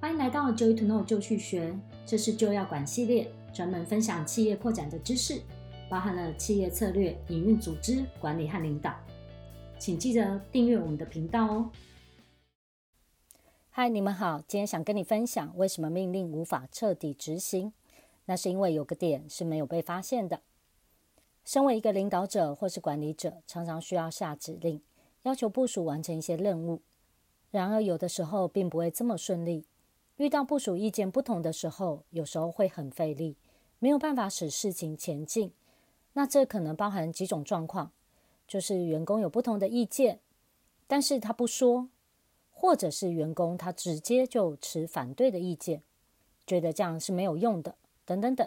欢迎来到 Joy to Know 就去学，这是就要管系列，专门分享企业扩展的知识，包含了企业策略、营运、组织管理和领导。请记得订阅我们的频道哦。嗨，你们好，今天想跟你分享为什么命令无法彻底执行，那是因为有个点是没有被发现的。身为一个领导者或是管理者，常常需要下指令，要求部署完成一些任务。然而，有的时候并不会这么顺利。遇到部署意见不同的时候，有时候会很费力，没有办法使事情前进。那这可能包含几种状况，就是员工有不同的意见，但是他不说，或者是员工他直接就持反对的意见，觉得这样是没有用的，等等等。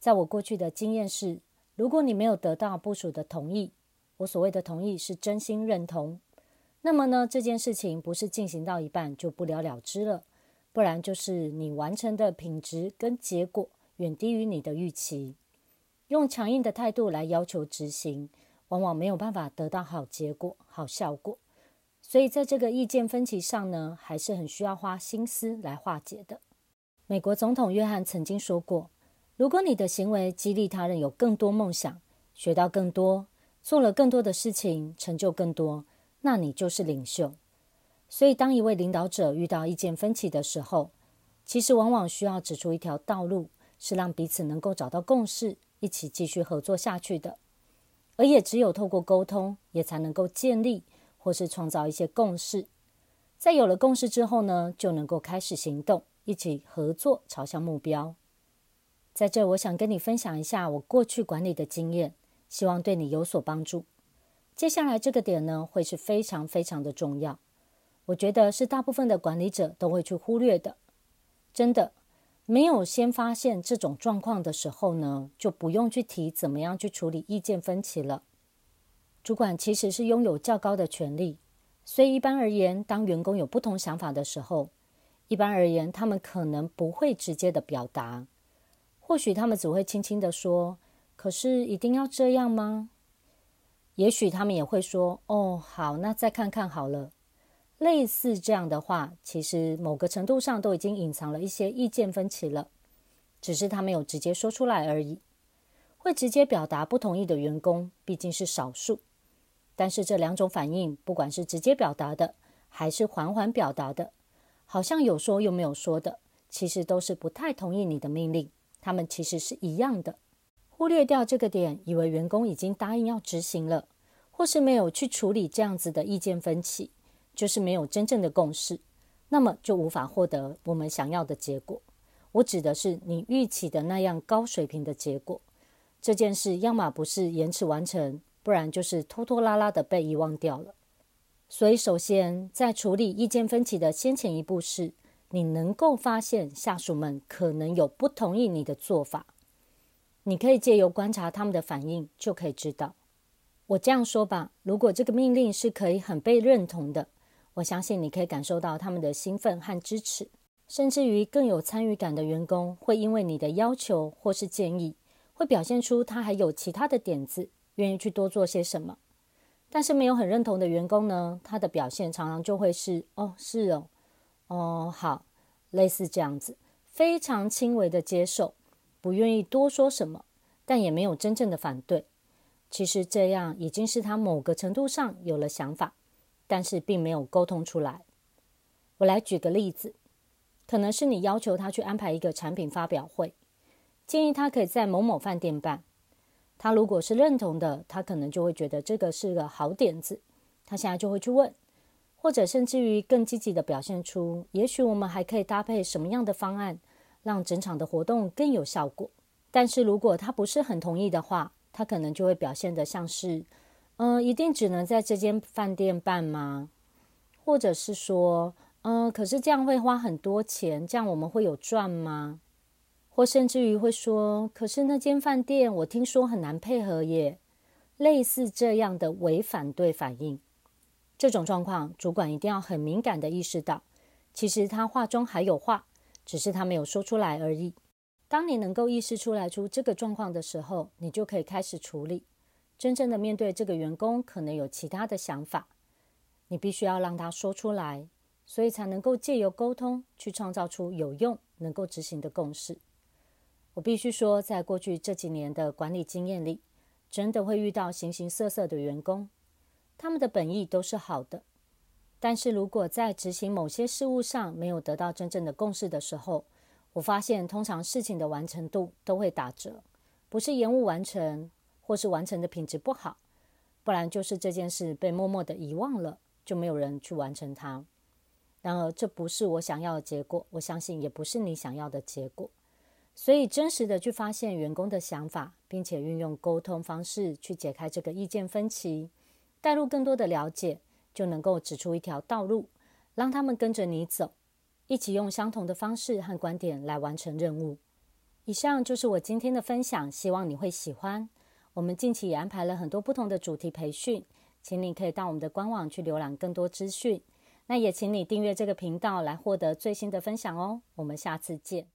在我过去的经验是，如果你没有得到部署的同意，我所谓的同意是真心认同，那么呢，这件事情不是进行到一半就不了了之了，不然就是你完成的品质跟结果远低于你的预期。用强硬的态度来要求执行，往往没有办法得到好结果、好效果。所以在这个意见分歧上呢，还是很需要花心思来化解的。美国总统约翰曾经说过。如果你的行为激励他人有更多梦想，学到更多，做了更多的事情，成就更多，那你就是领袖。所以，当一位领导者遇到意见分歧的时候，其实往往需要指出一条道路，是让彼此能够找到共识，一起继续合作下去的。而也只有透过沟通，也才能够建立或是创造一些共识。在有了共识之后呢，就能够开始行动，一起合作，朝向目标。在这，我想跟你分享一下我过去管理的经验，希望对你有所帮助。接下来这个点呢，会是非常非常的重要，我觉得是大部分的管理者都会去忽略的。真的，没有先发现这种状况的时候呢，就不用去提怎么样去处理意见分歧了。主管其实是拥有较高的权力，所以一般而言，当员工有不同想法的时候，一般而言，他们可能不会直接的表达。或许他们只会轻轻地说：“可是一定要这样吗？”也许他们也会说：“哦，好，那再看看好了。”类似这样的话，其实某个程度上都已经隐藏了一些意见分歧了，只是他没有直接说出来而已。会直接表达不同意的员工毕竟是少数，但是这两种反应，不管是直接表达的，还是缓缓表达的，好像有说又没有说的，其实都是不太同意你的命令。他们其实是一样的，忽略掉这个点，以为员工已经答应要执行了，或是没有去处理这样子的意见分歧，就是没有真正的共识，那么就无法获得我们想要的结果。我指的是你预期的那样高水平的结果。这件事要么不是延迟完成，不然就是拖拖拉拉的被遗忘掉了。所以，首先在处理意见分歧的先前一步是。你能够发现下属们可能有不同意你的做法，你可以借由观察他们的反应，就可以知道。我这样说吧，如果这个命令是可以很被认同的，我相信你可以感受到他们的兴奋和支持，甚至于更有参与感的员工会因为你的要求或是建议，会表现出他还有其他的点子，愿意去多做些什么。但是没有很认同的员工呢，他的表现常常就会是：哦，是哦。哦，好，类似这样子，非常轻微的接受，不愿意多说什么，但也没有真正的反对。其实这样已经是他某个程度上有了想法，但是并没有沟通出来。我来举个例子，可能是你要求他去安排一个产品发表会，建议他可以在某某饭店办。他如果是认同的，他可能就会觉得这个是个好点子，他现在就会去问。或者甚至于更积极地表现出，也许我们还可以搭配什么样的方案，让整场的活动更有效果。但是如果他不是很同意的话，他可能就会表现得像是，嗯、一定只能在这间饭店办吗？或者是说，嗯、可是这样会花很多钱，这样我们会有赚吗？或甚至于会说，可是那间饭店我听说很难配合耶，类似这样的伪反对反应。这种状况，主管一定要很敏感的意识到，其实他话中还有话，只是他没有说出来而已。当你能够意识出来出这个状况的时候，你就可以开始处理，真正的面对这个员工可能有其他的想法，你必须要让他说出来，所以才能够借由沟通去创造出有用、能够执行的共识。我必须说，在过去这几年的管理经验里，真的会遇到形形色色的员工，他们的本意都是好的，但是如果在执行某些事务上没有得到真正的共识的时候，我发现通常事情的完成度都会打折，不是延误完成，或是完成的品质不好，不然就是这件事被默默的遗忘了，就没有人去完成它。然而，这不是我想要的结果，我相信也不是你想要的结果。所以，真实的去发现员工的想法，并且运用沟通方式去解开这个意见分歧，带入更多的了解，就能够指出一条道路，让他们跟着你走，一起用相同的方式和观点来完成任务。以上就是我今天的分享，希望你会喜欢。我们近期也安排了很多不同的主题培训，请你可以到我们的官网去浏览更多资讯。那也请你订阅这个频道来获得最新的分享哦。我们下次见。